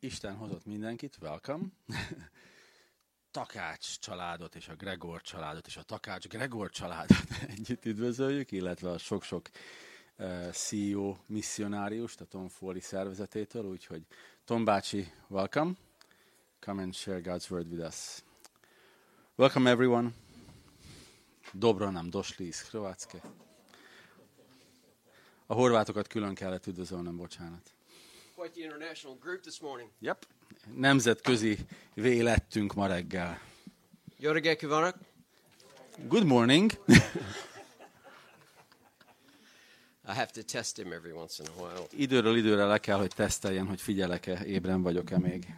Isten hozott mindenkit, welcome. Takács családot és a Gregor családot és a Takács Gregor családot együtt üdvözöljük, illetve a sok-sok uh, CEO misszionáriust a Tom Foley szervezetétől, úgyhogy Tom bácsi, welcome. Come and share God's word with us. Welcome everyone. Dobro nam došli iz Hrvatske. A horvátokat külön kellett üdvözölnöm, bocsánat. Quite the international group this morning. Yep. Nemzetközi vélettünk ma reggel. Jó reggelt kívánok! Good morning. I have to test him every once in a while. Időről időre le kell, hogy teszteljen, hogy figyelek-e, ébren vagyok-e még.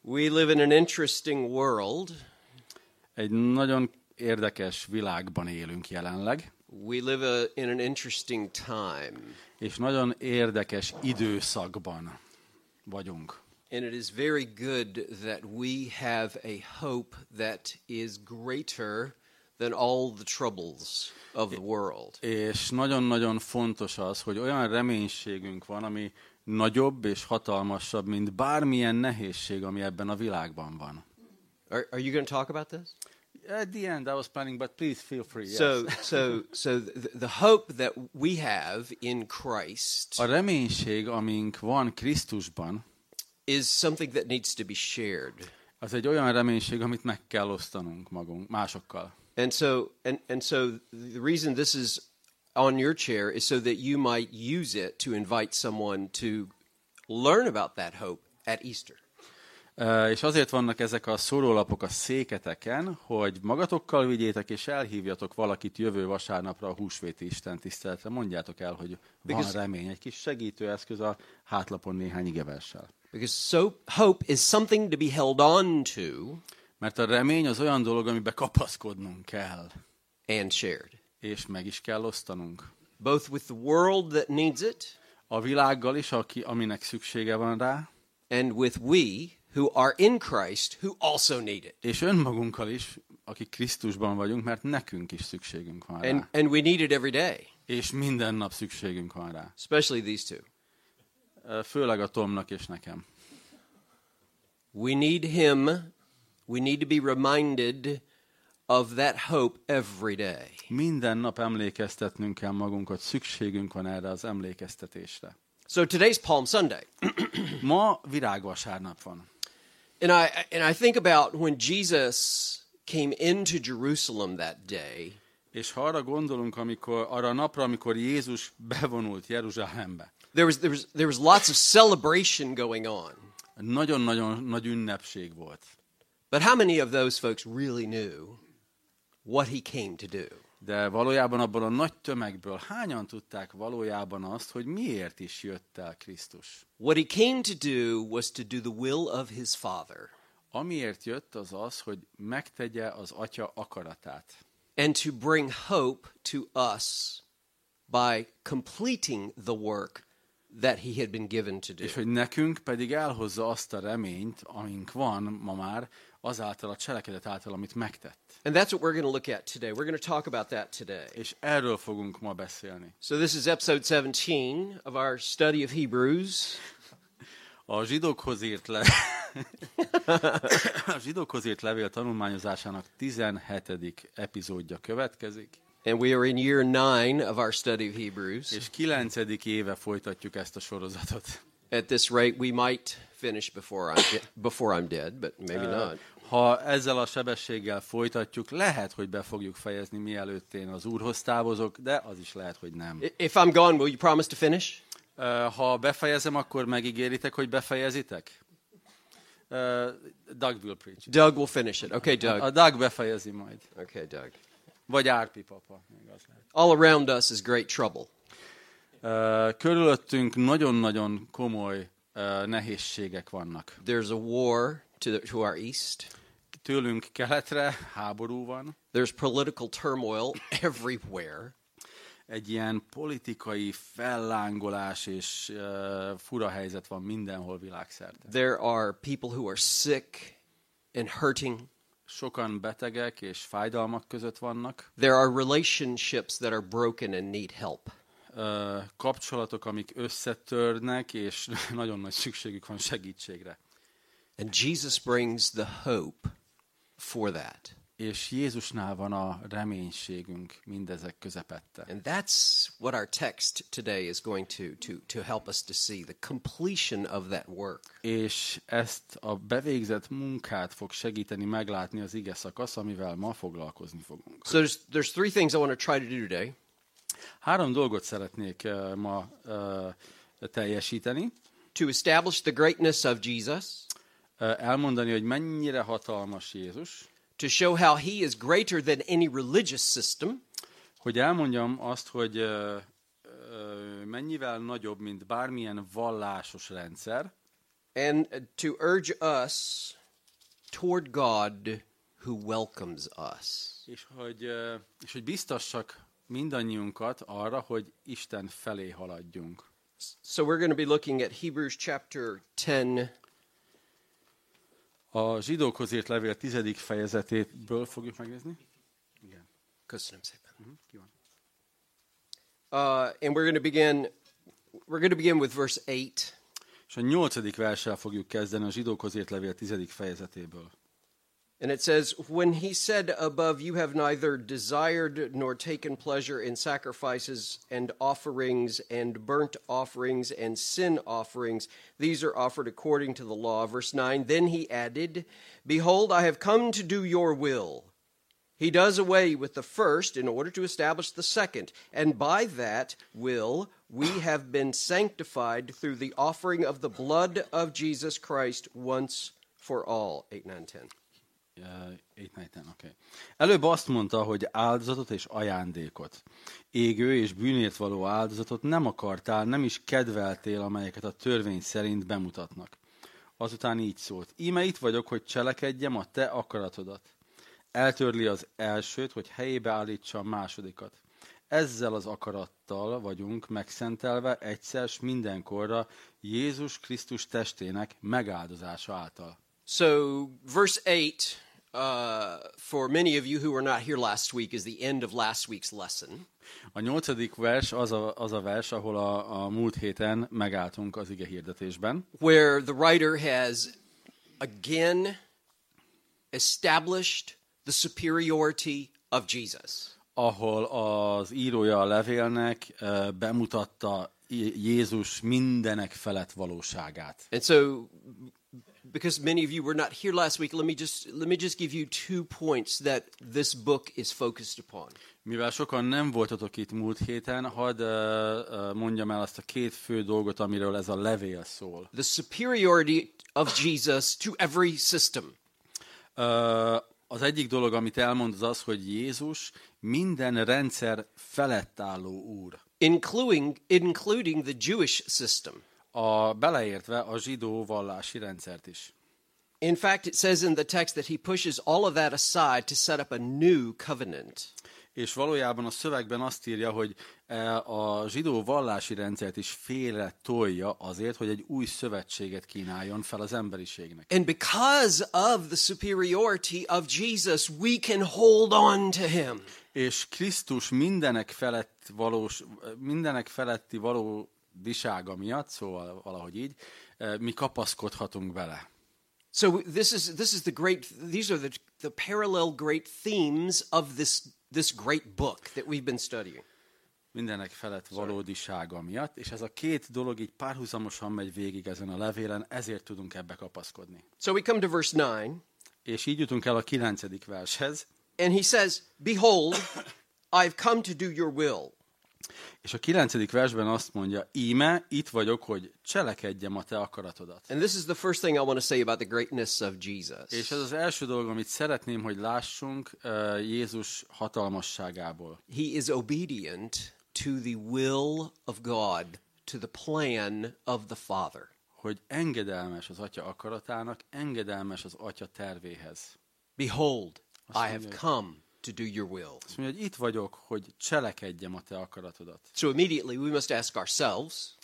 We live in an interesting world. Egy nagyon érdekes világban élünk jelenleg, We live a, in an interesting time. és nagyon érdekes időszakban vagyunk. And it is very good that we have a hope that is greater than all the troubles of the world. És nagyon-nagyon fontos az, hogy olyan reménységünk van, ami nagyobb és hatalmasabb, mint bármilyen nehézség, ami ebben a világban van. Are, are you going to talk about this? At the end, I was planning, but please feel free. Yes. So, so, so the, the hope that we have in Christ A reménység, amink van Krisztusban, is something that needs to be shared. az egy olyan reménység, amit meg kell osztanunk magunk, másokkal. And so, and, and so the reason this is on your chair is so that you might use it to invite someone to learn about that hope at Easter. És azért vannak ezek a szórólapok a széketeken, hogy magatokkal vigyétek és elhívjatok valakit jövő vasárnapra a húsvéti Isten tiszteletre. Mondjátok el, hogy van remény. Egy kis segítőeszköz a hátlapon néhány igeverssel. Because so hope is something to be held on to Mert a remény az olyan dolog, amiben kapaszkodnunk kell, and shared, és meg is kell osztanunk. both with the world that needs it A világgal is, aki, aminek szüksége van rá, and with we who are in Christ who also need it. és önmagunkkal is, akik Krisztusban vagyunk, mert nekünk is szükségünk van rá. And, and we need it every day, És minden nap szükségünk van rá. especially these two. Főleg a Tomnak és nekem. We need him. We need to be reminded of that hope every day. Minden nap emlékeztetnünk kell magunkat, szükségünk van erre az emlékeztetésre. So today's Palm Sunday. Ma virágvasárnap van. And I and I think about when Jesus came into Jerusalem that day, És ha arra gondolunk, amikor, arra a napra, amikor Jézus bevonult Jeruzsálembe, there was there was there was lots of celebration going on. nagyon-nagyon nagy ünnepség volt. But how many of those folks really knew what he came to do? De valójában abból a nagy tömegből hányan tudták valójában azt, hogy miért is jött el Krisztus? What he came to do was to do the will of his Father Amiért jött az az, hogy megtegye az Atya akaratát. and to bring hope to us by completing the work that he had been given to do. És hogy nekünk pedig elhozza azt a reményt, amink van ma már, azáltal a cselekedet által, amit megtett. And that's what we're going to look at today. We're going to talk about that today. És erről fogunk ma beszélni. So, this is episode 17 of our study of Hebrews. A zsidókhoz írt, le... a zsidókhoz írt levél tanulmányozásának 17. epizódja következik, And we are in year 9 of our study of Hebrews. és 9. éve folytatjuk ezt a sorozatot. At this rate, we might finish before I'm, before I'm dead, but maybe not. Ha ezzel a sebességgel folytatjuk, lehet, hogy be fogjuk fejezni, mielőtt én az úrhoz távozok, de az is lehet, hogy nem. If I'm gone, will you promise to finish? Ö, Ha befejezem, akkor megígéritek, hogy befejezitek? Ö, Doug will preach. Doug will finish it. Okay, Doug. A Doug befejezi majd. Okay, Doug. Vagy Árpi papa. All around us is great trouble. Körülöttünk nagyon-nagyon komoly nehézségek vannak. There's a war to, the, to our east. Tőlünk keletre háború van, There's political turmoil everywhere. egy ilyen politikai fellángolás és uh, fura helyzet van mindenhol világszerte. There are people who are sick and hurting. Sokan betegek és fájdalmak között vannak. There are relationships that are broken and need help. Kapcsolatok, amik összetörnek, és nagyon nagy szükségük van segítségre. And Jesus brings the hope for that. És Jézusnál van a reménységünk mindezek közepette. And that's what our text today is going to, to, to help us to see the completion of that work. És ezt a bevégzett munkát fog segíteni meglátni az ige szakasz, amivel ma foglalkozni fogunk. So there's, there's three things I want to try to do today. Három dolgot szeretnék uh, ma uh, teljesíteni. To establish the greatness of Jesus, Uh, elmondani, hogy mennyire hatalmas Jézus, to show how he is greater than any religious system, hogy elmondjam azt, hogy uh, uh, mennyivel nagyobb, mint bármilyen vallásos rendszer, and to urge us toward God who welcomes us. és hogy, és hogy biztassak mindannyiunkat arra, hogy Isten felé haladjunk. So we're going to be looking at Hebrews chapter 10, A zsidókhoz írt levél tizedik fejezetéből fogjuk megnézni? Igen. köszönöm szépen. Mhm, ki van? Uh, and we're going to begin. We're going to begin with verse eight. És a nyolcadik verssel fogjuk kezdeni a zsidókhoz írt levél tizedik fejezetéből. And it says, When he said above, You have neither desired nor taken pleasure in sacrifices and offerings and burnt offerings and sin offerings, these are offered according to the law. Verse 9, Then he added, Behold, I have come to do your will. He does away with the first in order to establish the second, and by that will we have been sanctified through the offering of the blood of Jesus Christ once for all. 8, 9, 10. Uh, 8, 9, 10, okay. Előbb azt mondta, hogy áldozatot és ajándékot. Égő és bűnért való áldozatot nem akartál, nem is kedveltél, amelyeket a törvény szerint bemutatnak. Azután így szólt. Íme itt vagyok, hogy cselekedjem a te akaratodat. Eltörli az elsőt, hogy helyébe állítsa a másodikat. Ezzel az akarattal vagyunk megszentelve egyszer s mindenkorra Jézus Krisztus testének megáldozása által. So, verse 8, uh, for many of you who were not here last week, is the end of last week's lesson. A nyolcadik vers az a, az a vers, ahol a, a múlt héten megálltunk az ige hirdetésben, where the writer has again established the superiority of Jesus. ahol az írója a levélnek eh, bemutatta Jé- Jézus mindenek felett valóságát. And so because many of you were not here last week, let me just let me just give you two points that this book is focused upon. Mivel sokan nem voltatok itt múlt héten, hadd eh, mondjam el azt a két fő dolgot, amiről ez a levél szól. The superiority of Jesus to every system. Ö, Az egyik dolog, amit elmond, az az, hogy Jézus minden rendszer felett álló úr. including including the Jewish system. A beleértve a zsidó vallási rendszert is. In fact, it says in the text that he pushes all of that aside to set up a new covenant. És valójában a szövegben azt írja, hogy eh, a zsidó vallási rendszert is félre tolja azért, hogy egy új szövetséget kínáljon fel az emberiségnek. And because of the superiority of Jesus, we can hold on to him. És Krisztus mindenek felett valós, mindenek feletti valódisága miatt, szóval valahogy így, mi kapaszkodhatunk bele. So this is this is the great these are the the parallel great themes of this this great book that we've been studying. mindenek felett valódisága miatt, és ez a két dolog így párhuzamosan megy végig ezen a levélen, ezért tudunk ebbe kapaszkodni. So we come to verse 9 És így jutunk el a kilencedik vershez, and he says, "Behold, I've come to do your will." És a kilencedik versben azt mondja, íme, itt vagyok, hogy cselekedjem a te akaratodat. And this is the first thing I want to say about the greatness of Jesus. És ez az első dolog, amit szeretném, hogy lássunk uh, Jézus hatalmasságából. He is obedient to the will of God, to the plan of the Father. Hogy engedelmes az atya akaratának, engedelmes az atya tervéhez. Behold, I have come to do your will. Azt mondja, hogy itt vagyok, hogy cselekedjem a te akaratodat. So immediately we must ask ourselves,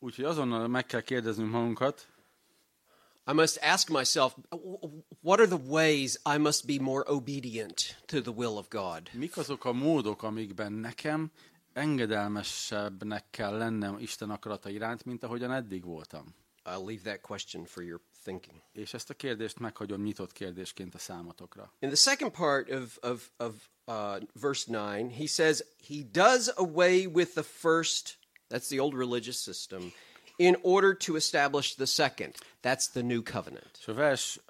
Úgyhogy azonnal meg kell kérdeznünk magunkat, I must ask myself, what are the ways I must be more obedient to the will of God? mik azok a módok, amikben nekem engedelmesebbnek kell lennem Isten akarata iránt, mint ahogyan eddig voltam. I'll leave that question for your thinking. És ezt a kérdést meghagyom nyitott kérdésként a számotokra. In the second part of, of, of uh, verse 9, he says, He does away with the first, that's the old religious system, in order to establish the second. That's the new covenant. És a vers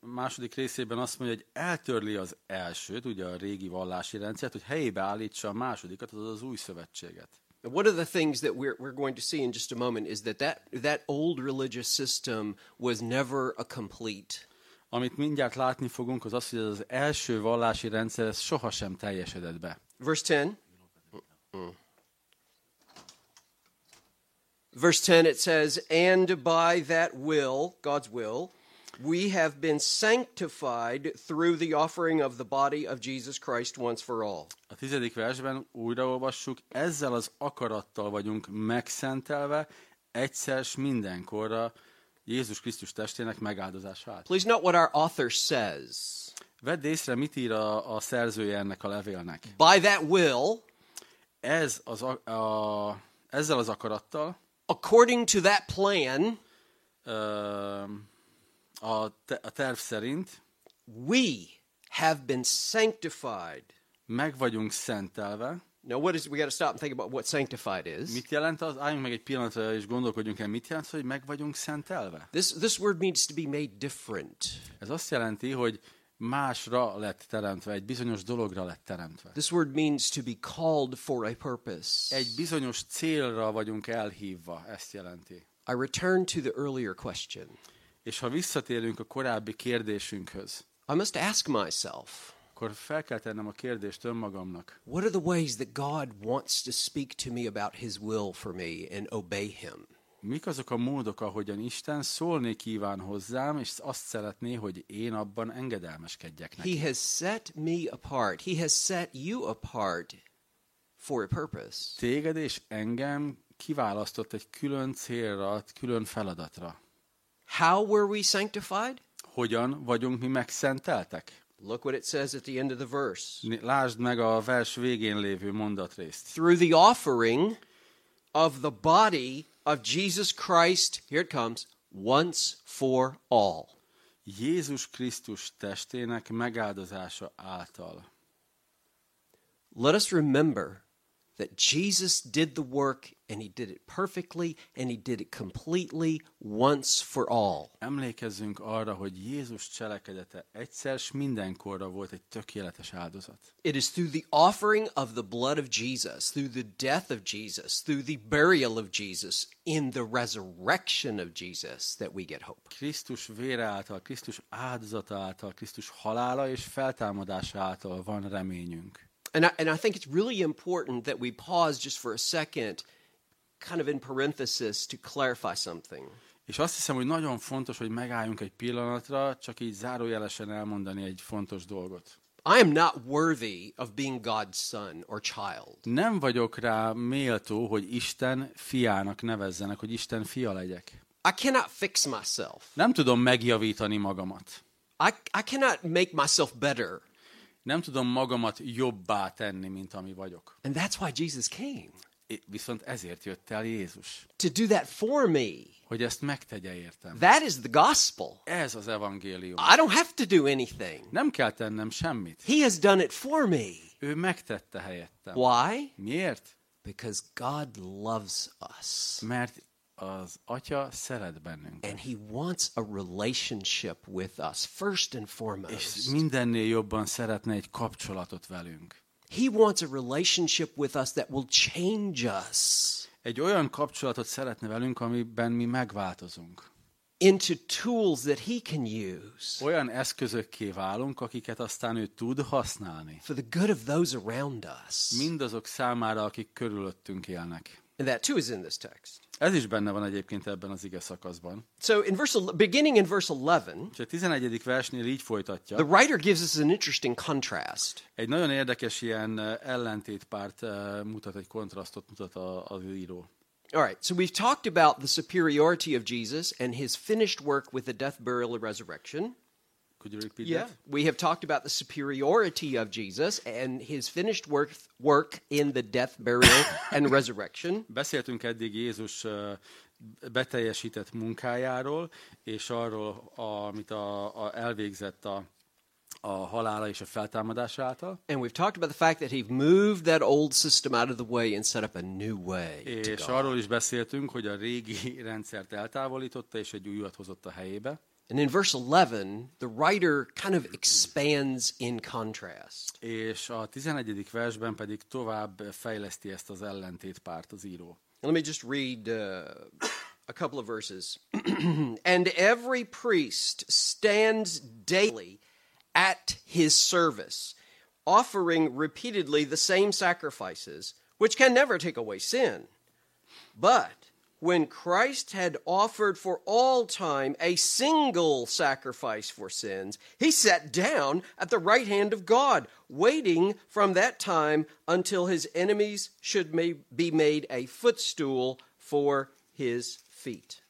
második részében azt mondja, hogy eltörli az elsőt, ugye a régi vallási rendszert, hogy helyébe állítsa a másodikat, azaz az új szövetséget. One of the things that we're, we're going to see in just a moment is that, that that old religious system was never a complete. Amit mindjárt látni fogunk, az az, hogy az első vallási rendszer ez sohasem teljesedett be. Verse 10. Mm-mm. Verse 10 it says, And by that will, God's will, we have been sanctified through the offering of the body of Jesus Christ once for all. A tizedik versben újraolvassuk, ezzel az akarattal vagyunk megszentelve, egyszer s mindenkorra Jézus Krisztus testének megáldozását. Please note what our author says. Vedd észre, mit ír a, a szerzője ennek a levélnek. By that will, Ez az a, a, ezzel az akarattal, according to that plan, ö, a, te, a terv szerint we have been sanctified. meg vagyunk szentelve. Now, what is, we got to stop and think about what sanctified is. Mit jelent az? Álljunk meg egy pillanatra, és gondolkodjunk el, mit jelent, hogy meg vagyunk szentelve? This, this word means to be made different. Ez azt jelenti, hogy másra lett teremtve, egy bizonyos dologra lett teremtve. This word means to be called for a purpose. Egy bizonyos célra vagyunk elhívva, ezt jelenti. I return to the earlier question. És ha visszatérünk a korábbi kérdésünkhöz, I must ask myself, akkor fel kell tennem a kérdést önmagamnak. what are the ways that God wants to speak to me about his will for me and obey him? Mik azok a módok, ahogyan Isten szólni kíván hozzám, és azt szeretné, hogy én abban engedelmeskedjek neki. He has set me apart. He has set you apart for a purpose. Téged és engem kiválasztott egy külön célra, külön feladatra. How were we sanctified? Hogyan vagyunk mi megszenteltek? Look what it says at the end of the verse. Lásd meg a vers végén lévő mondatrészt. Through the offering of the body of Jesus Christ, here it comes, once for all. Jézus Krisztus testének megáldozása által. Let us remember that Jesus did the work and he did it perfectly and he did it completely once for all. Emlékezzünk arra, hogy Jézus cselekedete egyszer s mindenkorra volt egy tökéletes áldozat. It is through the offering of the blood of Jesus, through the death of Jesus, through the burial of Jesus, in the resurrection of Jesus that we get hope. Krisztus vére által, Krisztus áldozata által, Krisztus halála és feltámadása által van reményünk. And I, and I think it's really important that we pause just for a second, kind of in parenthesis, to clarify something. És azt hiszem, hogy nagyon fontos, hogy megálljunk egy pillanatra, csak így zárójelesen elmondani egy fontos dolgot. I am not worthy of being God's son or child. Nem vagyok rá méltó, hogy Isten fiának nevezzenek, hogy Isten fia legyek. I cannot fix myself. Nem tudom megjavítani magamat. I, I cannot make myself better. Nem tudom magamat jobbá tenni, mint ami vagyok. And that's why Jesus came Viszont ezért jött el Jézus, to do that for me. hogy ezt megtegye értem. That is the gospel. Ez az evangélium. I don't have to do anything. Nem kell tennem semmit. He has done it for me. Ő megtette helyettem. Why? Miért? Because God loves us. Mert az Atya szeret bennünket. And he wants a relationship with us, first and És foremost. mindennél jobban szeretne egy kapcsolatot velünk. He wants a relationship with us that will change us Egy olyan kapcsolatot szeretne velünk, amiben mi megváltozunk. into tools that he can use Olyan eszközökké válunk, akiket aztán ő tud használni. for the good of those around us. Mindazok számára, akik körülöttünk élnek. And that too is in this text. Ez is benne van egyébként ebben az ige szakaszban. So in verse beginning in verse 11, És a 11. versnél így folytatja. the writer gives us an interesting contrast. Egy nagyon érdekes ilyen eh, ellentétpárt eh, mutat, egy kontrasztot mutat a- az író. All right, so we've talked about the superiority of Jesus and his finished work with the death, burial, and resurrection. Could you repeat Yeah. that? We have talked about the superiority of Jesus and his finished work, work in the death, burial, and resurrection. Beszéltünk eddig Jézus beteljesített munkájáról, és arról, amit a, a elvégzett a, a halála és a feltámadása által. And we've talked about the fact that he moved that old system out of the way and set up a new way. És arról is beszéltünk, hogy a régi rendszert eltávolította, és egy újat hozott a helyébe. And in verse 11, the writer kind of expands in contrast. És a 11. versben pedig tovább fejleszti ezt az ellentétpárt az író. Let me just read uh, a couple of verses. and every priest stands daily at his service, offering repeatedly the same sacrifices, which can never take away sin. But when Christ had offered for all time a single sacrifice for sins, he sat down at the right hand of God, waiting from that time until his enemies should be made a footstool for his feet.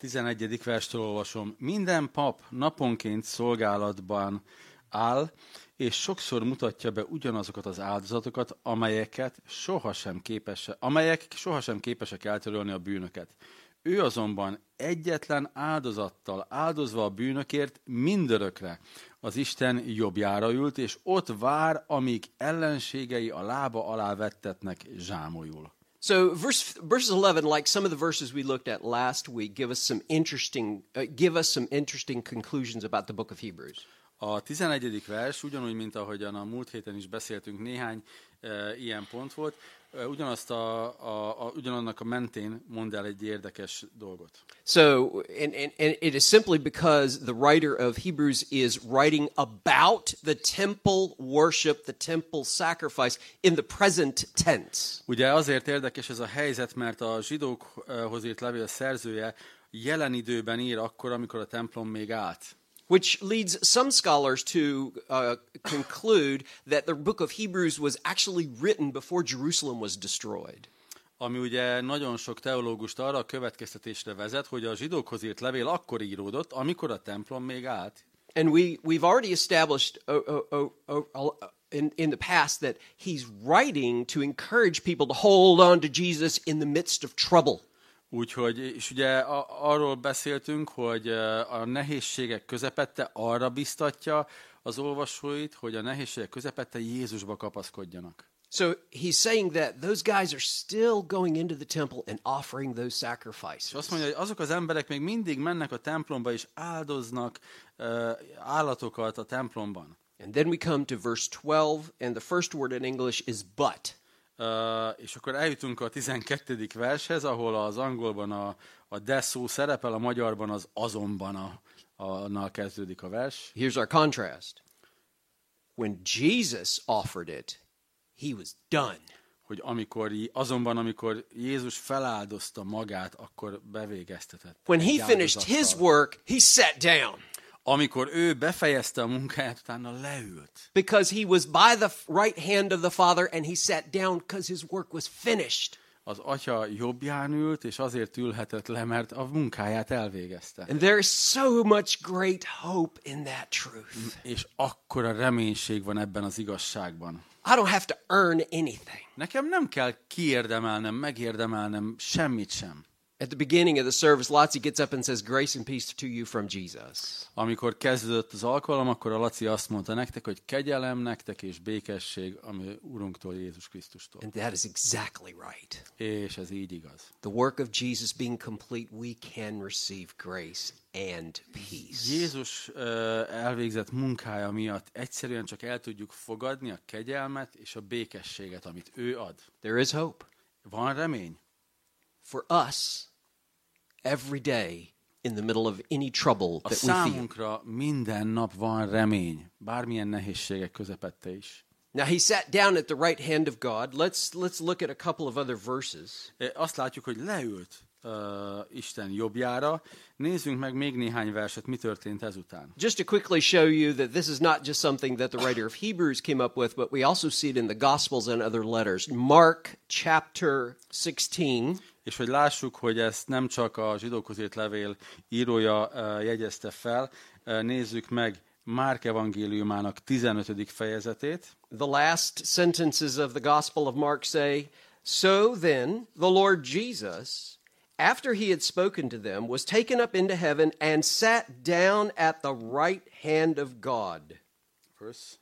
11. verstől olvasom. Minden pap naponként szolgálatban áll, és sokszor mutatja be ugyanazokat az áldozatokat, amelyeket sohasem képes, amelyek sohasem képesek eltörölni a bűnöket. Ő azonban egyetlen áldozattal áldozva a bűnökért mindörökre az Isten jobbjára ült, és ott vár, amíg ellenségei a lába alá vettetnek zsámolyul. So, verse, verses 11, like some of the verses we looked at last week, give us some interesting, uh, give us some interesting conclusions about the book of Hebrews. A 11. vers, ugyanúgy, mint ahogyan a múlt héten is beszéltünk, néhány e, ilyen pont volt, e, ugyanazt a, a, a, ugyanannak a mentén mond el egy érdekes dolgot. So, and, and, and it is simply because the writer of Hebrews is writing about the temple worship, the temple sacrifice in the present tense. Ugye azért érdekes ez a helyzet, mert a zsidókhoz írt levél szerzője jelen időben ír akkor, amikor a templom még állt. Which leads some scholars to uh, conclude that the book of Hebrews was actually written before Jerusalem was destroyed. Ami ugye nagyon sok teológust arra a következtetésre vezet, hogy a zsidókhoz írt levél akkor íródott, amikor a templom még állt. And we, we've already established uh, uh, uh, uh, uh, in, in the past that he's writing to encourage people to hold on to Jesus in the midst of trouble. Úgyhogy, és ugye a, arról beszéltünk, hogy a nehézségek közepette arra biztatja az olvasóit, hogy a nehézségek közepette Jézusba kapaszkodjanak. So he's saying that those guys are still going into the temple and offering those És sacrifices. azt mondja, hogy azok az emberek még mindig mennek a templomba, és áldoznak uh, állatokat a templomban. And then we come to verse 12, and the first word in English is but. Uh, és akkor eljutunk a 12. vershez, ahol az angolban a, a de szó szerepel, a magyarban az azonban a, a, annal kezdődik a vers. Here's our contrast. When Jesus offered it, he was done. hogy amikor, azonban amikor Jézus feláldozta magát, akkor bevégeztetett. When he finished his work, he sat down Amikor ő befejezte a munkáját, utána leült. because he was by the right hand of the Father and he sat down because his work was finished. Az atya jobbján ült, és azért ülhetett le, mert a munkáját elvégezte. And there is so much great hope in that truth. És akkora reménység van ebben az igazságban. I don't have to earn anything. Nekem nem kell kiérdemelnem, megérdemelnem semmit sem. At the beginning of the service, Lotzi gets up and says, Grace and peace to you from Jesus. Amikor kezdődött az alkalom, akkor a Laci azt mondta nektek, hogy kegyelem nektek és békesség, ami Urunktól, Jézus Krisztustól. And that is exactly right. És ez így igaz. The work of Jesus being complete, we can receive grace and peace. Jézus ö, elvégzett munkája miatt egyszerűen csak el tudjuk fogadni a kegyelmet és a békességet, amit ő ad. There is hope Van remény? For us every day in the middle of any trouble A that we feel. számunkra minden nap van remény, bármilyen nehézségek közepette is. Now he sat down at the right hand of God. Let's let's look at a couple of other verses. E, Azt látjuk, hogy leült uh, Isten jobbjára. Nézzünk meg még néhány verset, mi történt ezután. Just to quickly show you that this is not just something that the writer of Hebrews came up with, but we also see it in the Gospels and other letters. Mark chapter 16, És hogy lássuk, hogy ezt nem csak a zsidókhoz írt levél írója uh, jegyezte fel, uh, nézzük meg Márk evangéliumának 15. fejezetét, The last sentences of the Gospel of Mark say So then, the Lord Jesus, after he had spoken to them, was taken up into heaven and sat down at the right hand of God. verse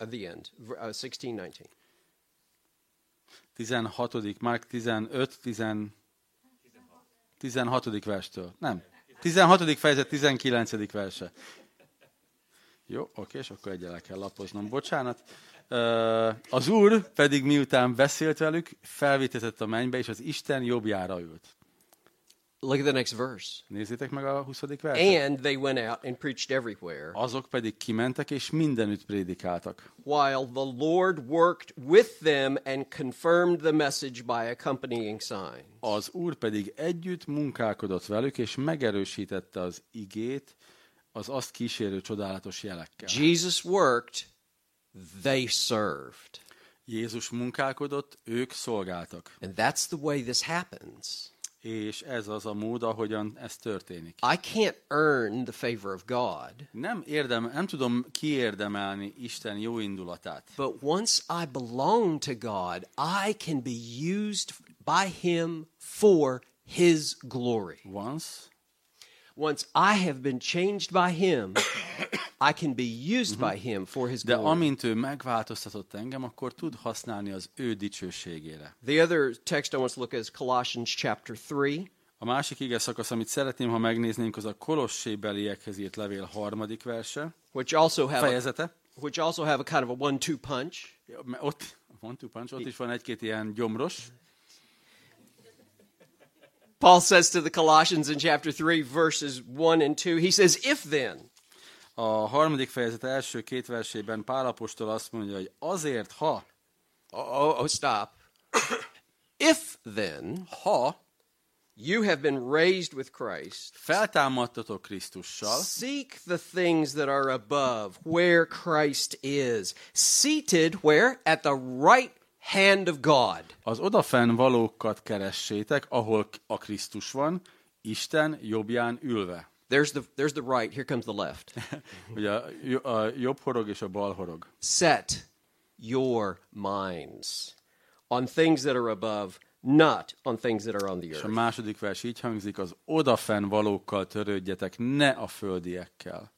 At the end, v- uh, 16, 19. 16. Márk 15, 10, 16. verstől. Nem. 16. fejezet 19. verse. Jó, oké, és akkor egyel kell lapoznom. Bocsánat. Az úr pedig miután beszélt velük, felvitetett a mennybe, és az Isten jobbjára ült. Look at the next verse. Nézzétek meg a 20. verset. And they went out and preached everywhere, Azok pedig kimentek, és mindenütt prédikáltak. while the Lord worked with them and confirmed the message by accompanying signs. Az úr pedig együtt munkálkodott velük, és megerősítette az igét az azt kísérő csodálatos jelekkel. Jesus worked, they served. Jézus munkálkodott, ők szolgáltak. And that's the way this happens. És ez az a mód, ahogyan ez történik. I can't earn the favor of God, Nem, érdem, nem tudom kiérdemelni Isten jó indulatát. but once I belong to God, I can be used by Him for His glory. Once, Once I have been changed by Him, I can be used mhm. by Him for His glory. de amint ő megváltoztatott engem, akkor tud használni az ő dicsőségére. The other text I want to look at is Colossians chapter 3. A másik ige szakasz, amit szeretném, ha megnéznénk, az a Kolossébeliekhez írt levél harmadik verse, which also have a, fejezete. which also have a kind of a one-two punch. Ja, Ott, one two punch, ott is van egy-két ilyen gyomros. Paul says to the Colossians in chapter 3 verses 1 and 2, he says, "If then A harmadik fejezet első két versében Pálapostól azt mondja, hogy azért, ha, Oh, oh, oh, stop. if then ha you have been raised with Christ, feltámadtatok Krisztussal, seek the things that are above, where Christ is, seated where? At the right hand of God. az odafenn valókat keressétek, ahol a Krisztus van, Isten jobbján ülve. There's the there's the right, here comes the left. Ugye a, jo- a jobb horog és a bal horog. Set your minds on things that are above, not on things that are on the És a earth. második vers így hangzik, az odafenn valókkal törődjetek, ne a földiekkel.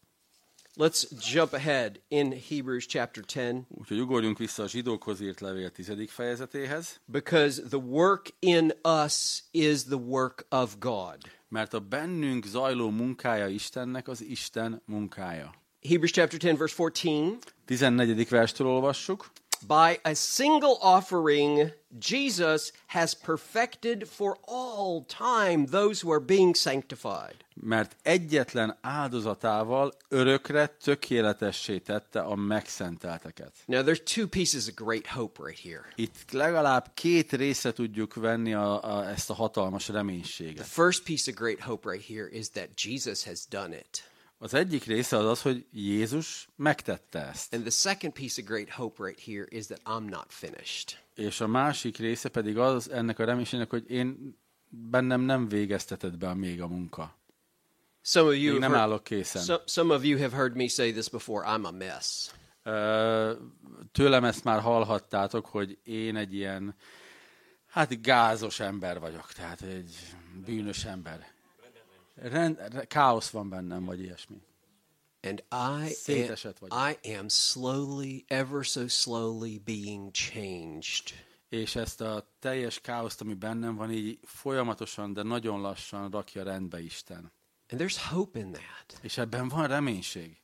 Let's jump ahead in Hebrews chapter 10 Úgyhogy ugorjunk vissza a zsidókhoz írt levél tizedik fejezetéhez, because the work in us is the work of God. mert a bennünk zajló munkája Istennek az Isten munkája. Hebrews chapter 10 verse 14 14. verstől olvassuk. By a single offering Jesus has perfected for all time those who are being sanctified. Mert egyetlen áldozatával örökre tökéletessé tette a megszentelteket. Now there's two pieces of great hope right here. Itt legalább két része tudjuk venni a, a, ezt a hatalmas The first piece of great hope right here is that Jesus has done it. Az egyik része az az, hogy Jézus megtette ezt. And the second piece of great hope right here is that I'm not finished. És a másik része pedig az ennek a reménységnek, hogy én bennem nem végeztetett be még a munka. Some of you Még nem heard, állok készen. some, some of you have heard me say this before, I'm a mess. Ö, Tőlem ezt már hallhattátok, hogy én egy ilyen, hát gázos ember vagyok, tehát egy bűnös ember. Rend, re- káosz van bennem, vagy ilyesmi. And I am, vagyok. I am slowly, ever so slowly being changed. És ezt a teljes káoszt, ami bennem van, így folyamatosan, de nagyon lassan rakja rendbe Isten. And there's hope in that. És ebben van reménység.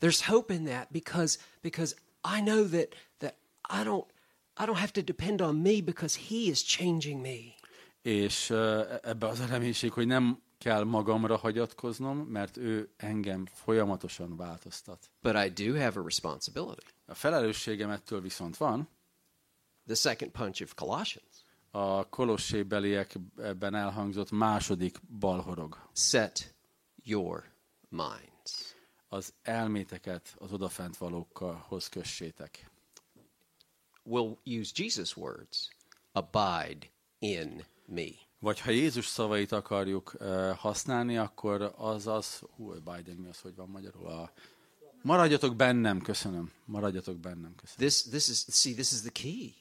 There's hope in that because because I know that that I don't I don't have to depend on me because he is changing me. És ö, ebbe az a reménység, hogy nem kell magamra hagyatkoznom, mert ő engem folyamatosan változtat. But I do have a responsibility. A felelősségem ettől viszont van, The second punch of Colossians. a kolossébeliekben elhangzott második balhorog. Set your minds. Az elméteket az odafent valókhoz kössétek. We'll use Jesus' words. Abide in me. Vagy ha Jézus szavait akarjuk uh, használni, akkor az az, hú, Biden mi az, hogy van magyarul, a Maradjatok bennem, köszönöm. Maradjatok bennem, köszönöm. This, this is, see, this is the key.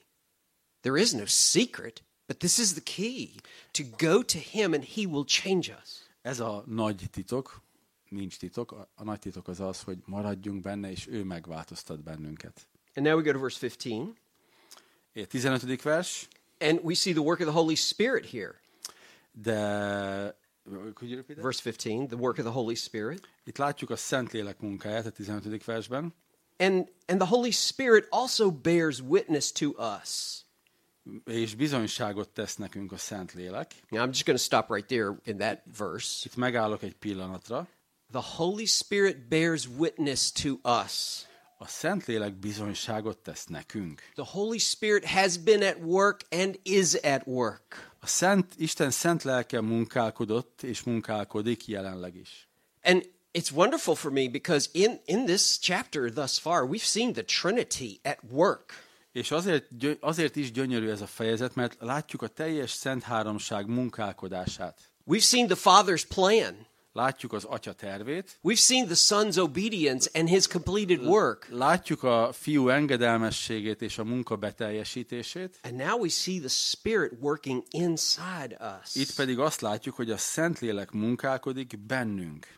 There is no secret, but this is the key to go to Him and He will change us. Ez a nagy titok, nincs titok, a, a nagy titok az az, hogy maradjunk benne, és ő megváltoztat bennünket. And now we go to verse 15, É, 15. vers, and we see the work of the Holy Spirit here. De? Verse 15, the work of the Holy Spirit. itt látjuk a Szentlélek munkáját a 15. versben, And, and the Holy Spirit also bears witness to us. és bizonyságot tesz nekünk a Szentlélek. Now, I'm just going to stop right there in that verse. Itt megállok egy pillanatra. The Holy Spirit bears witness to us. A Szentlélek bizonyságot tesz nekünk. The Holy Spirit has been at work and is at work. A Szent, Isten szent lelke munkálkodott és munkálkodik jelenleg is. And it's wonderful for me because in, in this chapter thus far, we've seen the Trinity at work. És azért, azért is gyönyörű ez a fejezet, mert látjuk a teljes Szent Háromság munkálkodását. We've seen the Father's plan. Látjuk az Atya tervét, We've seen the Son's obedience and his completed work. látjuk a fiú engedelmességét és a munka beteljesítését, And now we see the Spirit working inside us. itt pedig azt látjuk, hogy a Szentlélek munkálkodik bennünk.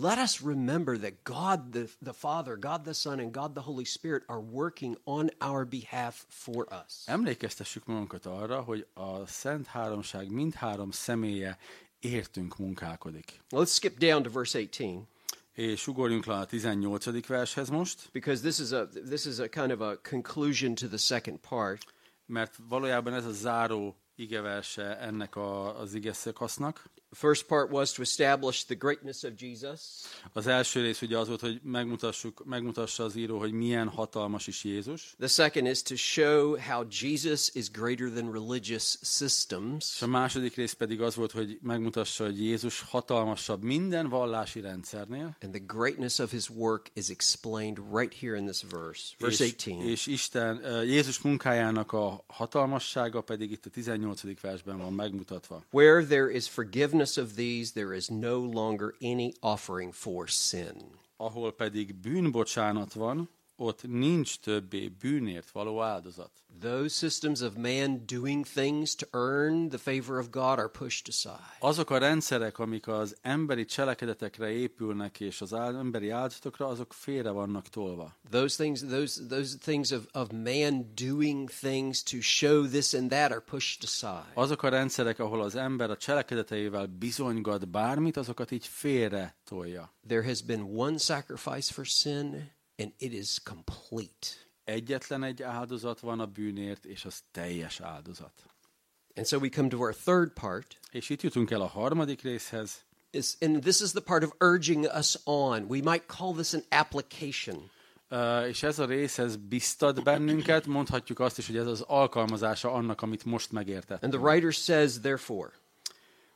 Let us remember that God the, the Father, God the Son, and God the Holy Spirit are working on our behalf for us. Emlékeztessük magunkat arra, hogy a Szent Háromság mindhárom személye értünk munkálkodik. Let's skip down to verse 18 És ugorjunk le a 18. vershez most, because this is a this is a kind of a conclusion to the second part. mert valójában ez a záró igeverse ennek a, az ige szakasznak. First part was to establish the greatness of Jesus. Az első rész ugye az volt, hogy megmutassuk, megmutassa az író, hogy milyen hatalmas is Jézus. The second is to show how Jesus is greater than religious És systems. a második rész pedig az volt, hogy megmutassa, hogy Jézus hatalmasabb minden vallási rendszernél. And the greatness of his work is explained right here in this verse. Verse és, 18. és Isten, ö, Jézus munkájának a hatalmassága pedig itt a 18. versben van megmutatva. Where there is forgiveness of these, there is no longer any offering for sin. Ahol pedig bűnbocsánat van, ott nincs többé bűnért való áldozat. Those systems of man doing things to earn the favor of God are pushed aside. Azok a rendszerek, amik az emberi cselekedetekre épülnek, és az emberi áldozatokra, azok félre vannak tolva. Those things, those those things of, of man doing things to show this and that are pushed aside. Azok a rendszerek, ahol az ember a cselekedeteivel bizonygat bármit, azokat így félre tolja. There has been one sacrifice for sin, and it is complete. Egyetlen egy áldozat van a bűnért, és az teljes áldozat. And so we come to our third part. És itt jutunk el a harmadik részhez, Is, and this is the part of urging us on. We might call this an application. Ö, és ez a rész, ez biztat bennünket, mondhatjuk azt is, hogy ez az alkalmazása annak, amit most And megértettünk. the writer says, therefore,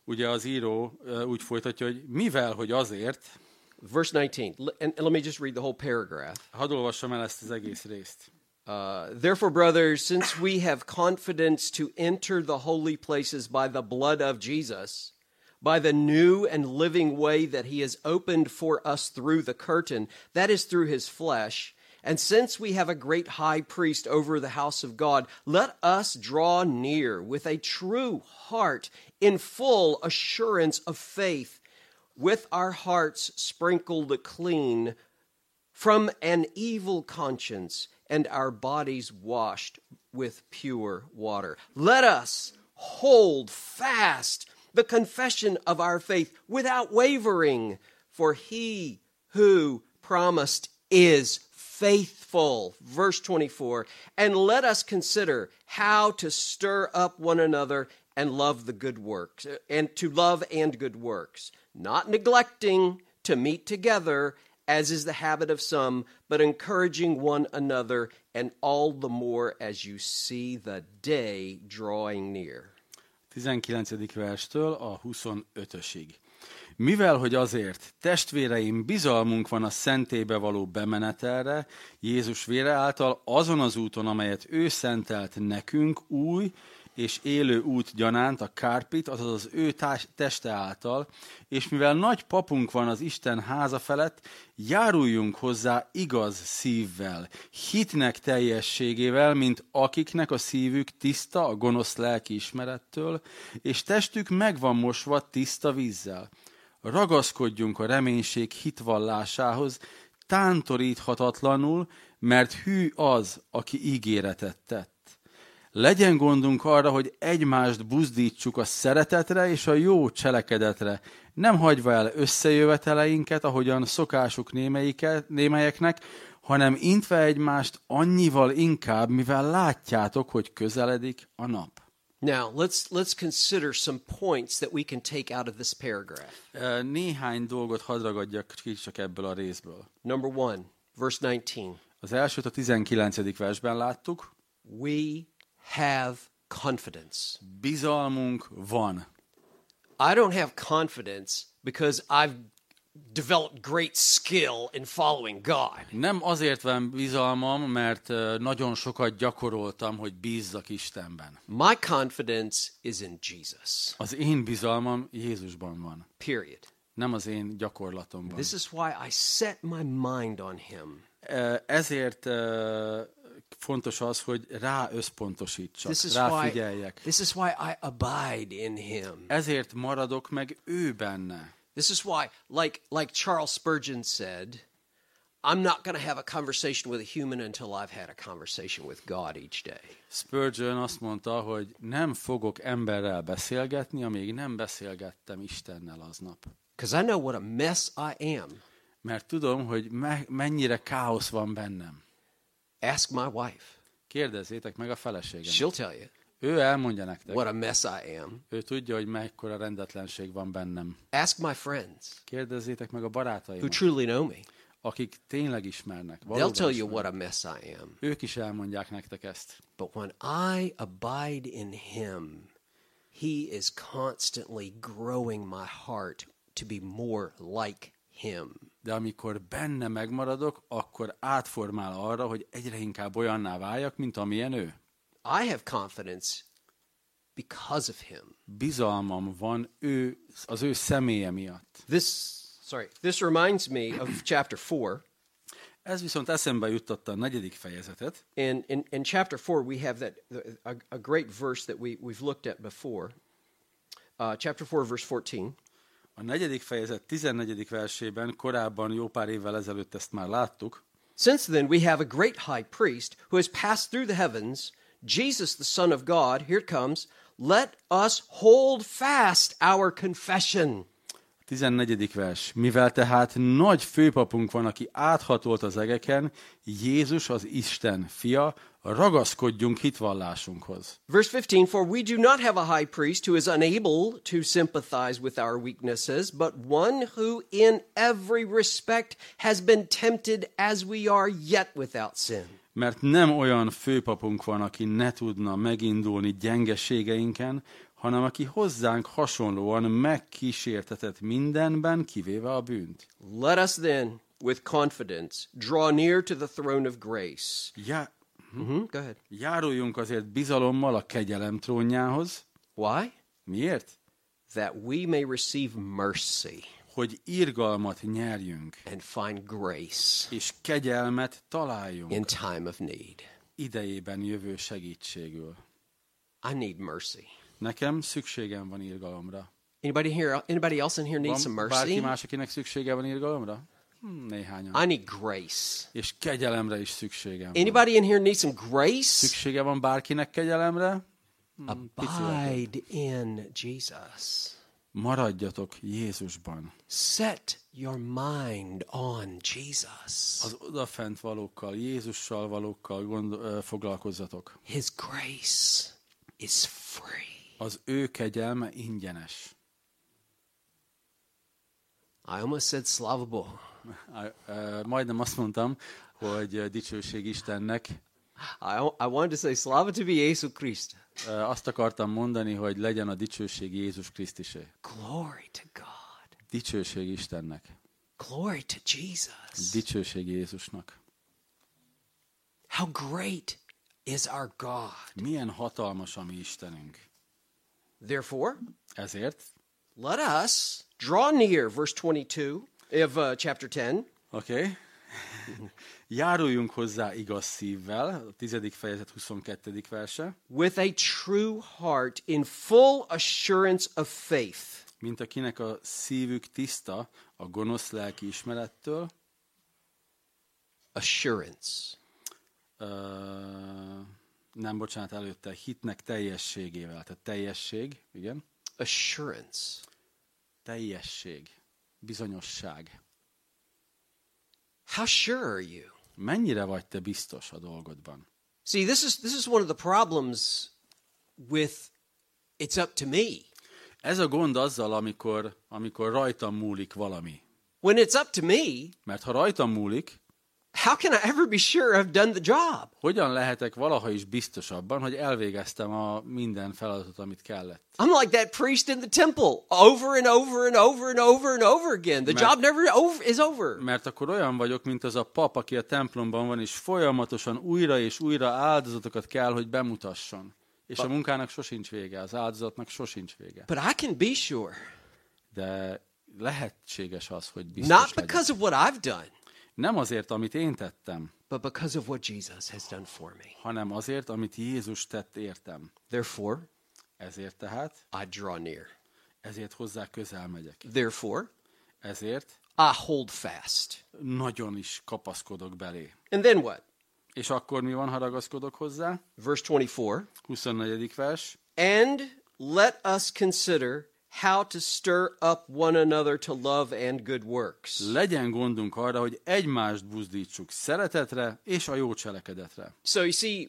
Ugye az író ö, úgy folytatja, hogy mivel, hogy azért, verse 19, and, and let me just read the whole paragraph. hadd olvassam el ezt az egész részt. Uh, Therefore, brothers, since we have confidence to enter the holy places by the blood of Jesus, by the new and living way that he has opened for us through the curtain, that is through his flesh, and since we have a great high priest over the house of God, let us draw near with a true heart in full assurance of faith, with our hearts sprinkled clean from an evil conscience and our bodies washed with pure water. Let us hold fast the confession of our faith without wavering, for he who promised is faithful. Verse 24. And let us consider how to stir up one another and love the good works, and to love and good works, not neglecting to meet together as is the habit of some, but encouraging one another, and all the more as you see the day drawing near. 19. verstől a 25-ösig. Mivel, hogy azért, testvéreim, bizalmunk van a szentébe való bemenetelre, Jézus vére által azon az úton, amelyet ő szentelt nekünk, új és élő út gyanánt a kárpit, azaz az ő tás, teste által, és mivel nagy papunk van az Isten háza felett, járuljunk hozzá igaz szívvel, hitnek teljességével, mint akiknek a szívük tiszta a gonosz lelki ismerettől, és testük meg van mosva tiszta vízzel. Ragaszkodjunk a reménység hitvallásához, tántoríthatatlanul, mert hű az, aki ígéretet tett. Legyen gondunk arra, hogy egymást buzdítsuk a szeretetre és a jó cselekedetre, nem hagyva el összejöveteleinket, ahogyan szokásuk némelyiket, némelyeknek, hanem intve egymást annyival inkább, mivel látjátok, hogy közeledik a nap. Now, let's, let's consider some points that we can take out of this paragraph. Néhány dolgot hadd ragadjak ki csak ebből a részből. Number one, verse 19. Az elsőt a 19. versben láttuk. We have confidence. Bizalmunk van. I don't have confidence because I've developed great skill in following God. Nem azért van bizalmam, mert nagyon sokat gyakoroltam, hogy bízzak Istenben. My confidence is in Jesus. Az én bizalmam Jézusban van, Period. nem az én gyakorlatomban. This is why I set my mind on Him. Ezért ö, fontos az, hogy rá összpontosítsak, This is rá why this is why I abide in Him. Ezért maradok meg ő benne. This is why, like like Charles Spurgeon said, I'm not going to have a conversation with a human until I've had a conversation with God each day. Spurgeon azt mondta, hogy nem fogok emberrel beszélgetni, amíg nem beszélgettem Istennel aznap. Because I know what a mess I am. Mert tudom, hogy me- mennyire káosz van bennem. Ask my wife. Kérdezzétek meg a feleségem. She'll tell you Ő elmondja nektek. what a mess I am. Ő tudja, hogy mekkora rendetlenség van bennem. Ask my friends Kérdezzétek meg a barátaimat. who truly know me. akik tényleg ismernek. They'll tell you what a mess I am. Ők is elmondják nektek ezt. But when I abide in Him, He is constantly growing my heart to be more like Him. De amikor benne megmaradok, akkor átformál arra, hogy egyre inkább olyanná váljak, mint amilyen ő. I have confidence because of Him. Bizalmam van ő, az ő személye miatt. This, sorry, this reminds me of chapter 4. Ez viszont eszembe juttatta a negyedik fejezetet. In, in, in chapter 4, we have that a, a great verse that we, we've looked at before. Uh, chapter 4, verse 14. A negyedik fejezet 14. versében korábban jó pár évvel ezelőtt ezt már láttuk. Since then, we have a great high priest who has passed through the heavens, Jesus, the Son of God. Here it comes. Let us hold fast our confession. 14. vers. Mivel tehát nagy főpapunk van, aki áthatolt az egeken, Jézus az Isten fia, ragaszkodjunk hitvallásunkhoz. Verse 15 For we do not have a high priest who is unable to sympathize with our weaknesses, but one who in every respect has been tempted as we are, yet without sin. Mert nem olyan főpapunk van, aki ne tudna megindulni gyengeségeinken, hanem aki hozzánk hasonlóan megkísértetett mindenben, kivéve a bűnt. Let us then, with confidence, draw near to the throne of grace. Já- hmm Go ahead. járuljunk azért bizalommal a kegyelem trónjához. Why? Miért? That we may receive mercy Hogy irgalmat nyerjünk, and find grace és kegyelmet találjunk in time of need. idejében jövő segítségül. I need mercy. Nekem szükségem van irgalomra. Anybody here? Anybody else in here needs some Van bárki mercy? más, akinek szüksége van irgalomra? Hm, néhányan. I need grace. És kegyelemre is szükségem van. Anybody in here need some grace? Szüksége van bárkinek kegyelemre? Abide in Jesus. Maradjatok Jézusban. Set your mind on Jesus. Az odafent valókkal, Jézussal valókkal gond, ö, foglalkozzatok. His grace is free. Az ő kegyelme ingyenes. I almost said Slava Boh. Á, ö, Majdnem azt mondtam, hogy dicsőség Istennek. I, I wanted to say Slava to be Jesu Christ. Ö, Azt akartam mondani, hogy legyen a dicsőség Jézus Krisztusé. Glory to God. Dicsőség Istennek. Glory to Jesus. Dicsőség Jézusnak. How great is our God. Milyen hatalmas a mi Istenünk. Therefore, Ezért, let us draw near, verse 22 of uh, chapter 10, oké, okay. járuljunk hozzá igaz szívvel, a tizedik fejezet 22. verse, with a true heart in full assurance of faith, mint akinek a szívük tiszta a gonosz lelki ismerettől, assurance. ö, nem, bocsánat, előtte hitnek teljességével, tehát teljesség, igen, Assurance. teljesség, bizonyosság. How sure are you? Mennyire vagy te biztos a dolgodban? See, this is this is one of the problems with it's up to me. Ez a gond azzal, amikor, amikor rajtam múlik valami. When it's up to me, Mert ha rajtam múlik, how can I ever be sure I've done the job? hogyan lehetek valaha is biztos abban, hogy elvégeztem a minden feladatot, amit kellett? I'm like that priest in the temple, over and over and over and over and over again. The Man. job never over, is over. Mert akkor olyan vagyok, mint az a pap, aki a templomban van, és folyamatosan újra és újra áldozatokat kell, hogy bemutasson. És a munkának sosincs vége, az áldozatnak sosincs vége. But I can be sure, De lehetséges az, hogy biztos not legyek. because of what I've done, Nem azért, amit én tettem, but because of what Jesus has done for me. hanem azért, amit Jézus tett értem. Therefore, Ezért tehát, I draw near. ezért hozzá közel megyek. Therefore, Ezért I hold fast. nagyon is kapaszkodok belé. And then what? És akkor mi van, ha ragaszkodok hozzá? Verse 24. 24. vers. And let us consider how to stir up one another to love and good works. Legyen gondunk arra, hogy egymást buzdítsuk szeretetre és a jó cselekedetre. So you see,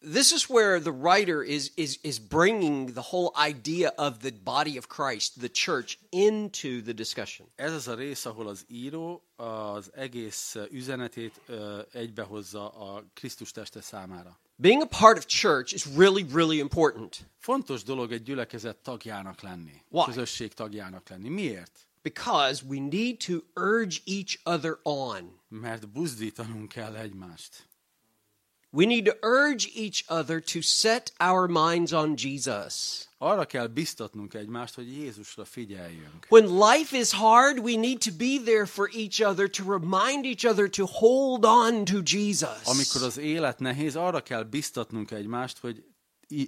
this is where the writer is, is, is bringing the whole idea of the body of Christ, the church, into the discussion. Ez az a rész, ahol az író az egész üzenetét ö, egybehozza a Krisztus teste számára. Being a part of church is really, really important Fontos dolog egy gyülekezet tagjának lenni, Why? közösség tagjának lenni. Miért? because we need to urge each other on. Mert buzdítanunk kell egymást. We need to urge each other to set our minds on Jesus. Arra kell biztatnunk egymást, hogy Jézusra figyeljünk. When life is hard, we need to be there for each other to remind each other to hold on to Jesus. Amikor az élet nehéz, arra kell biztatnunk egymást, hogy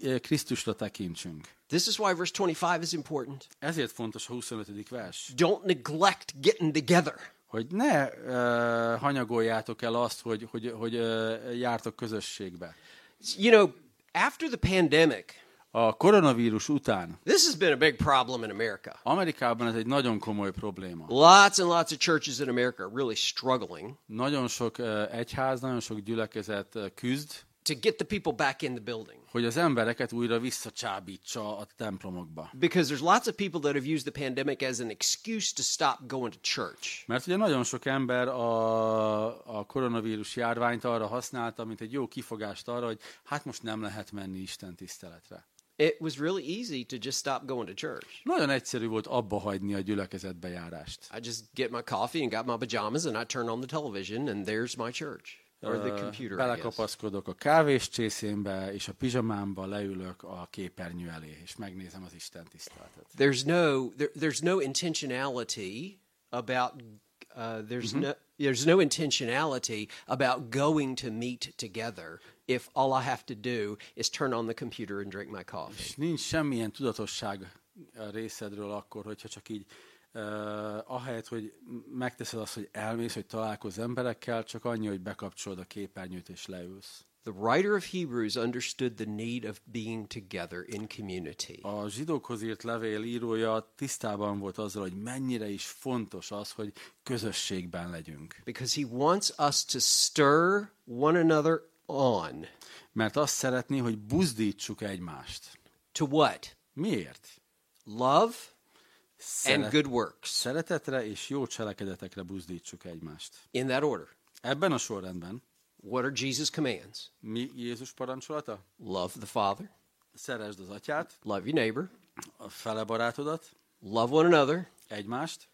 eh, Krisztusra tekintsünk. This is why verse 25 is important. Ezért fontos a 25. vers, Don't neglect getting together. Hogy ne uh, hanyagoljátok el azt, hogy, hogy, hogy uh, jártok közösségbe. You know, after the pandemic, A koronavírus után this has been a big problem in America. Amerikában ez egy nagyon komoly probléma. Lots and lots of churches in America are really struggling Nagyon sok uh, egyház, nagyon sok gyülekezet uh, küzd, to get the people back in the building. hogy az embereket újra visszacsábítsa a templomokba. Because there's lots of people that have used the pandemic as an excuse to stop going to church. Mert ugye nagyon sok ember a, a koronavírus járványt arra használta, mint egy jó kifogást arra, hogy hát most nem lehet menni Isten tiszteletre. It was really easy to just stop going to church. Nagyon egyszerű volt abba hagyni a gyülekezetbe járást. I just get my coffee and got my pajamas and I turn on the television and there's my church or the computer. Belekapaszkodok a kávés csészémbe, és a pizsamámba leülök a képernyő elé, és megnézem az Isten tiszteletet. There's no there, there's no intentionality about uh, there's no there's no intentionality about going to meet together if all I have to do is turn on the computer and drink my coffee. És nincs semmilyen tudatosság a részedről akkor, hogyha csak így uh, ahelyett, hogy megteszed azt, hogy elmész, hogy találkozz emberekkel, csak annyi, hogy bekapcsolod a képernyőt és leülsz. The writer of Hebrews understood the need of being together in community. A zsidókhoz írt levél írója tisztában volt azzal, hogy mennyire is fontos az, hogy közösségben legyünk. Because he wants us to stir one another on. Mert azt szeretné, hogy buzdítsuk egymást. To what? Miért? Love and good works. Szeretetre és jó cselekedetekre buzdítsuk egymást. In that order. Ebben a sorrendben What are Jesus' commands? mi Jézus parancsolata? Love the Father, Szeresd az atyát, love your neighbor, a fele barátodat, love one another, egymást,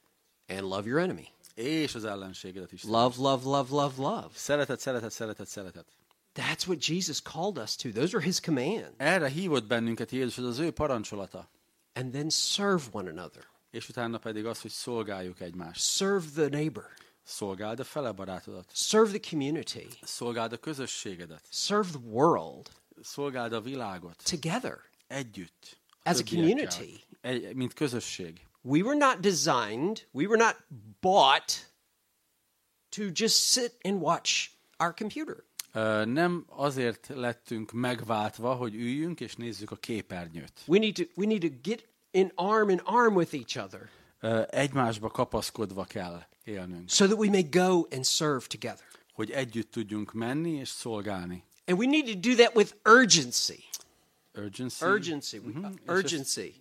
and love your enemy. és az ellenségedet is. Love, love, love, love, love. Szeretet, szeretet, szeretet, szeretet. That's what Jesus called us to. Those are his commands. Erre hívott bennünket Jézus, ez az ő parancsolata. And then serve one another. És utána pedig az, hogy szolgáljuk egymást. Serve the neighbor. Szolgáld a fele barátodat. Serve the community. Szolgáld a közösségedet. Serve the world Szolgáld a világot. together. Együtt. As a community. Egy, mint közösség. We were not designed, we were not bought to just sit and watch our computer. Ö, Nem azért lettünk megváltva, hogy üljünk és nézzük a képernyőt. We need to we need to get in arm in arm with each other Egymásba kapaszkodva kell élnünk, so that we may go and serve together. hogy együtt tudjunk menni és szolgálni. And we need to do that with urgency. Urgency. Urgency. Uh, urgency.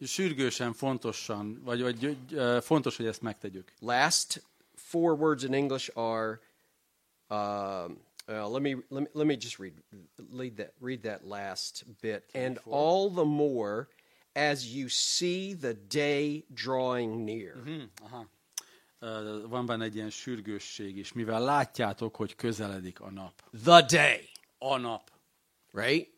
Sürgősen, fontosan, vagy, vagy ö, fontos, hogy ezt megtegyük. Last four words in English are. Um, uh, let me let me let me just read read that read that last bit. And all the more as you see the day drawing near. Aha. Ö, Van benne egy ilyen sürgősség is, mivel látjátok, hogy közeledik a nap. The day, A nap. right?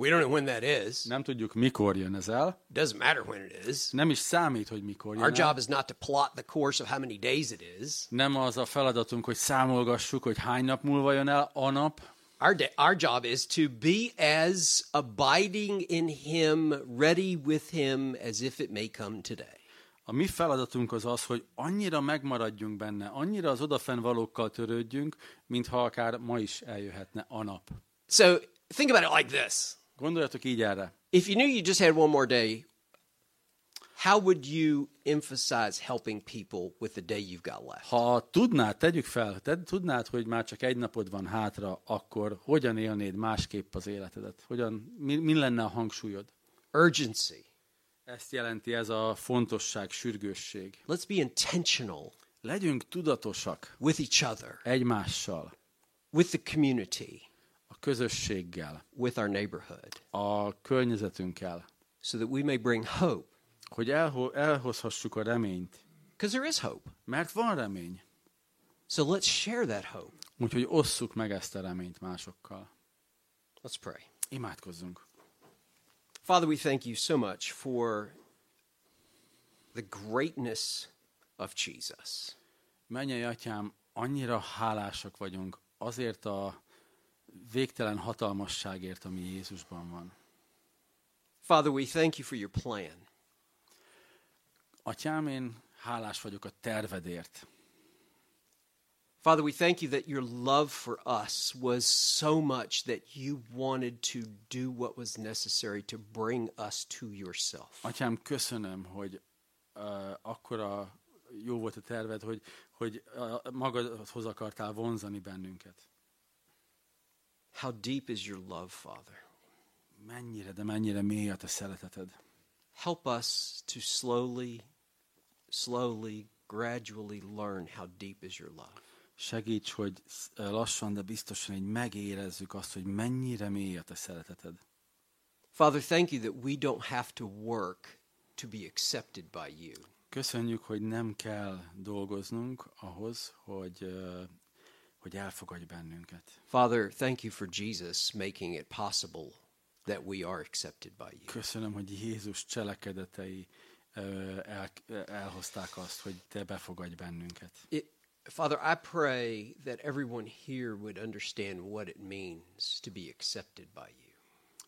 We don't know when that is. Nem tudjuk, mikor jön ez el. Doesn't matter when it is. Nem is számít, hogy mikor Our el. job is not to plot the course of how many days it is. Nem az a feladatunk, hogy számolgassuk, hogy hány nap múlva jön el a nap. Our, da- our job is to be as abiding in Him, ready with Him as if it may come today. A mi feladatunk az az, hogy annyira megmaradjunk benne, annyira az odafenn valókkal törődjünk, mintha akár ma is eljöhetne a nap. So think about it like this Gondoljatok így erre. if you knew you just had one more day, how would you emphasize helping people with the day you've got left? Ha tudnád, tegyük fel, te tudnád, hogy már csak egy napod van hátra, akkor hogyan élnéd másképp az életedet? Hogyan, mi, mi lenne a hangsúlyod? Urgency. Ezt jelenti ez a fontosság, sürgősség. Let's be intentional Legyünk tudatosak with each other, egymással, with the community, közösséggel, with our neighborhood, a környezetünkkel, so that we may bring hope. hogy elho- elhozhassuk a reményt. Because there is hope. Mert van remény. So let's share that hope. Úgyhogy osszuk meg ezt a reményt másokkal. Let's pray. Imádkozzunk. Father, we thank you so much for the greatness of Jesus. Mennyei atyám, annyira hálásak vagyunk azért a végtelen hatalmasságért, ami Jézusban van. Father, we thank you for your plan. Atyám, én hálás vagyok a tervedért. Father, we thank you that your love for us was so much that you wanted to do what was necessary to bring us to yourself. Atyám, köszönöm, hogy uh, akkora jó volt a terved, hogy, hogy uh, magadhoz akartál vonzani bennünket. How deep is your love, Father? Mennyire, de mennyire mély a te szereteted. Help us to slowly, slowly, gradually learn how deep is your love. Segíts, hogy lassan, de biztosan így megérezzük azt, hogy mennyire mély a te szereteted. Father, thank you that we don't have to work to be accepted by you. Köszönjük, hogy nem kell dolgoznunk ahhoz, hogy, hogy elfogadj bennünket. Father, thank you for Jesus making it possible that we are accepted by you. Köszönöm, hogy Jézus cselekedetei el, elhozták azt, hogy te befogadj bennünket. It, Father, I pray that everyone here would understand what it means to be accepted by you.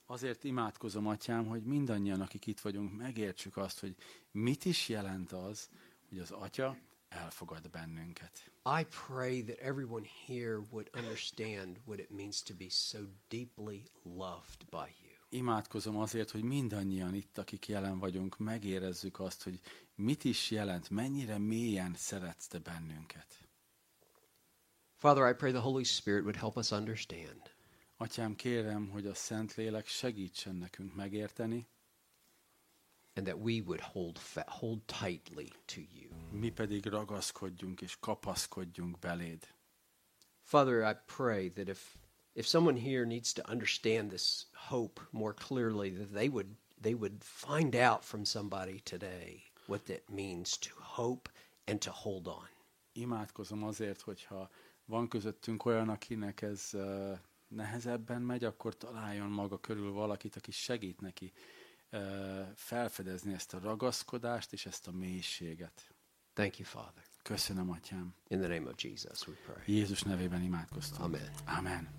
Azért imádkozom, atyám, hogy mindannyian, akik itt vagyunk, megértsük azt, hogy mit is jelent az, hogy az atya elfogad bennünket. I pray that everyone here would understand what it means to be so deeply loved by you. Imádkozom azért, hogy mindannyian itt, akik jelen vagyunk, megérezzük azt, hogy mit is jelent, mennyire mélyen szeretsz te bennünket. Father, I pray the Holy Spirit would help us understand. Atyám, kérem, hogy a Szentlélek segítsen nekünk megérteni, and that we would hold fa- hold tightly to you. mi pedig ragaszkodjunk és kapaszkodjunk beléd. Father, I pray that if if someone here needs to understand this hope more clearly, that they would they would find out from somebody today what it means to hope and to hold on. Imádkozom azért, hogyha van közöttünk olyan, akinek ez uh, nehezebben megy, akkor találjon maga körül valakit, aki segít neki felfedezni ezt a ragaszkodást és ezt a mélységet. Thank you, Father. Köszönöm, Atyám. In the name of Jesus, we pray. Jézus nevében imádkoztam. Amen. Amen.